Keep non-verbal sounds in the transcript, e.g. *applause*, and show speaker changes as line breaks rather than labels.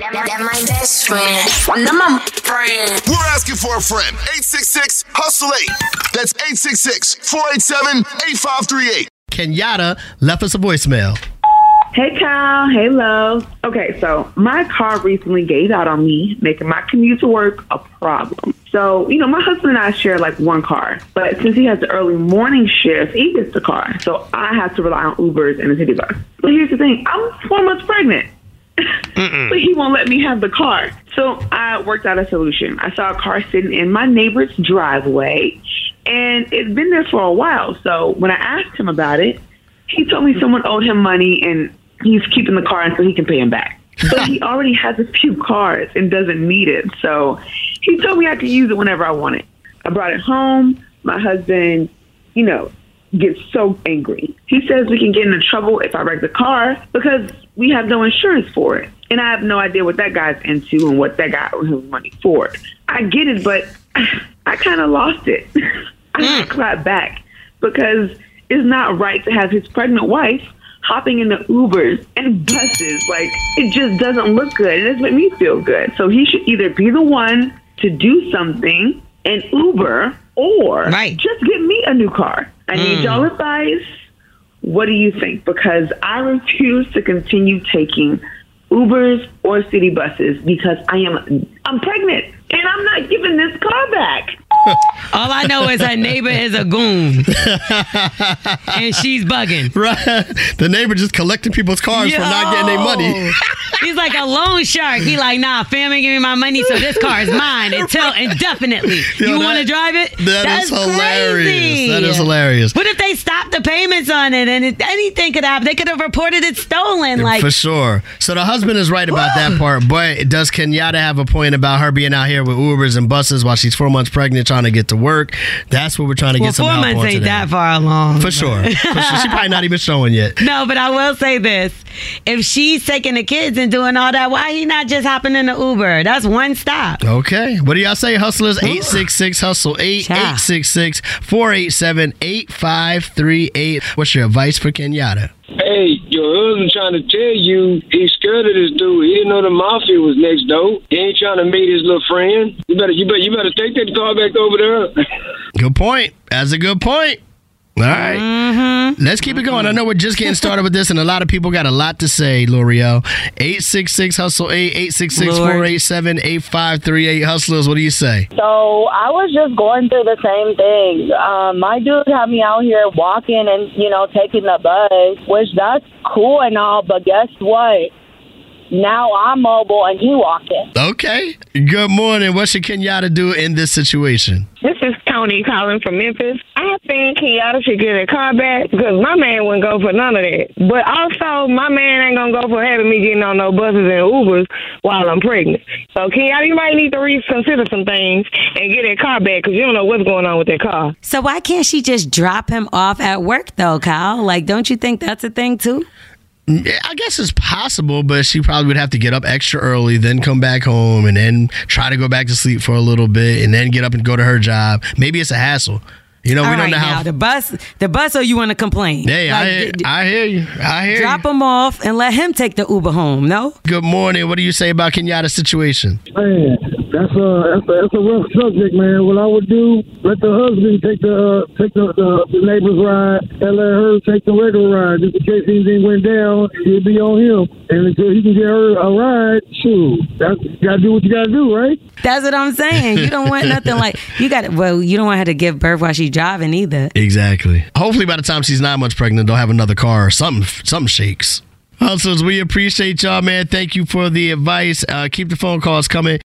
They're my best friend. One of my friend.
We're asking for a friend. 866 Hustle 8. That's 866 487 8538.
Kenyatta left us a voicemail.
Hey, Kyle. Hey, love. Okay, so my car recently gave out on me, making my commute to work a problem. So, you know, my husband and I share like one car, but since he has the early morning shift, he gets the car. So I have to rely on Ubers and the city bus. But here's the thing I'm four months pregnant. But he won't let me have the car. So I worked out a solution. I saw a car sitting in my neighbor's driveway, and it's been there for a while. So when I asked him about it, he told me someone owed him money and he's keeping the car until he can pay him back. But he *laughs* already has a few cars and doesn't need it. So he told me I could use it whenever I want it. I brought it home. My husband, you know, gets so angry. He says we can get into trouble if I wreck the car because we have no insurance for it. And I have no idea what that guy's into and what that guy owes him money for. I get it, but *sighs* I kind of lost it. *laughs* I mm. clap back because it's not right to have his pregnant wife hopping in the Ubers and buses. Like, it just doesn't look good. It doesn't make me feel good. So he should either be the one to do something and Uber or
right.
just get me a new car. I need
Mm.
y'all advice. What do you think? Because I refuse to continue taking Ubers or city buses because I am I'm pregnant and I'm not giving this car back. *laughs*
All I know is her neighbor is a goon, *laughs* and she's bugging.
Right. The neighbor just collecting people's cars for not getting their money.
He's like a loan shark. He like, nah, family, give me my money, so this car is mine until indefinitely.
Yo,
you want to drive it?
that
That's
is hilarious.
Crazy.
That is hilarious.
What if they stop the payments on it and it, anything could happen? They could have reported it stolen. Like,
for sure. So the husband is right about that part, but does Kenyatta have a point about her being out here with Ubers and buses while she's four months pregnant trying to get to work? That's what we're trying to
well,
get some
four
help
months
on
ain't
today.
that far along.
For sure. *laughs* For sure. She probably not even showing yet.
No, but I will say this: if she's taking the kids and doing all that, why he not just hopping in the Uber? That's one stop.
Okay. What do y'all say, hustlers? 866 Hustle 8 866 487 8538. What's your advice for Kenyatta?
Hey, your husband trying to tell you he's scared of this dude. He didn't know the mafia was next door. He ain't trying to meet his little friend. You better, you better, you better take that car back over there.
Good point. That's a good point. All right.
Mm-hmm.
Let's keep it going. I know we're just getting started with this, and a lot of people got a lot to say, Lore'l. 866 Hustle 8 866 487 8538. Hustlers, what do you say?
So I was just going through the same thing. Um, my dude had me out here walking and you know taking the bus, which that's cool and all. But guess what? Now I'm mobile and he walking.
Okay. Good morning. What should Kenyatta do in this situation?
This is Tony calling from Memphis. I think Kenyatta should get a car back because my man wouldn't go for none of that. But also, my man ain't gonna go for having me getting on no buses and Ubers while I'm pregnant. So Kenyatta, you might need to reconsider some things and get that car back because you don't know what's going on with that car.
So why can't she just drop him off at work though, Kyle? Like, don't you think that's a thing too?
Yeah, I guess it's possible, but she probably would have to get up extra early, then come back home, and then try to go back to sleep for a little bit, and then get up and go to her job. Maybe it's a hassle. You know, we
All
don't
right,
know how.
now the bus, the bus, or you want to complain?
Hey, I, hear, I hear you. I hear
Drop
you.
him off and let him take the Uber home. No.
Good morning. What do you say about Kenyatta's situation?
Man, that's a that's a, that's a rough subject, man. What I would do, let the husband take the uh, take the, the the neighbor's ride, and let her take the regular ride, just in case anything went down. It'd be on him, and until he can get her a ride, shoot, that's you gotta do what you gotta do, right?
That's what I'm saying. You don't want nothing like you got. Well, you don't want her to give birth while she's driving either.
Exactly. Hopefully, by the time she's nine months pregnant, they'll have another car or something. Something shakes. Hustlers, we appreciate y'all, man. Thank you for the advice. Uh, keep the phone calls coming.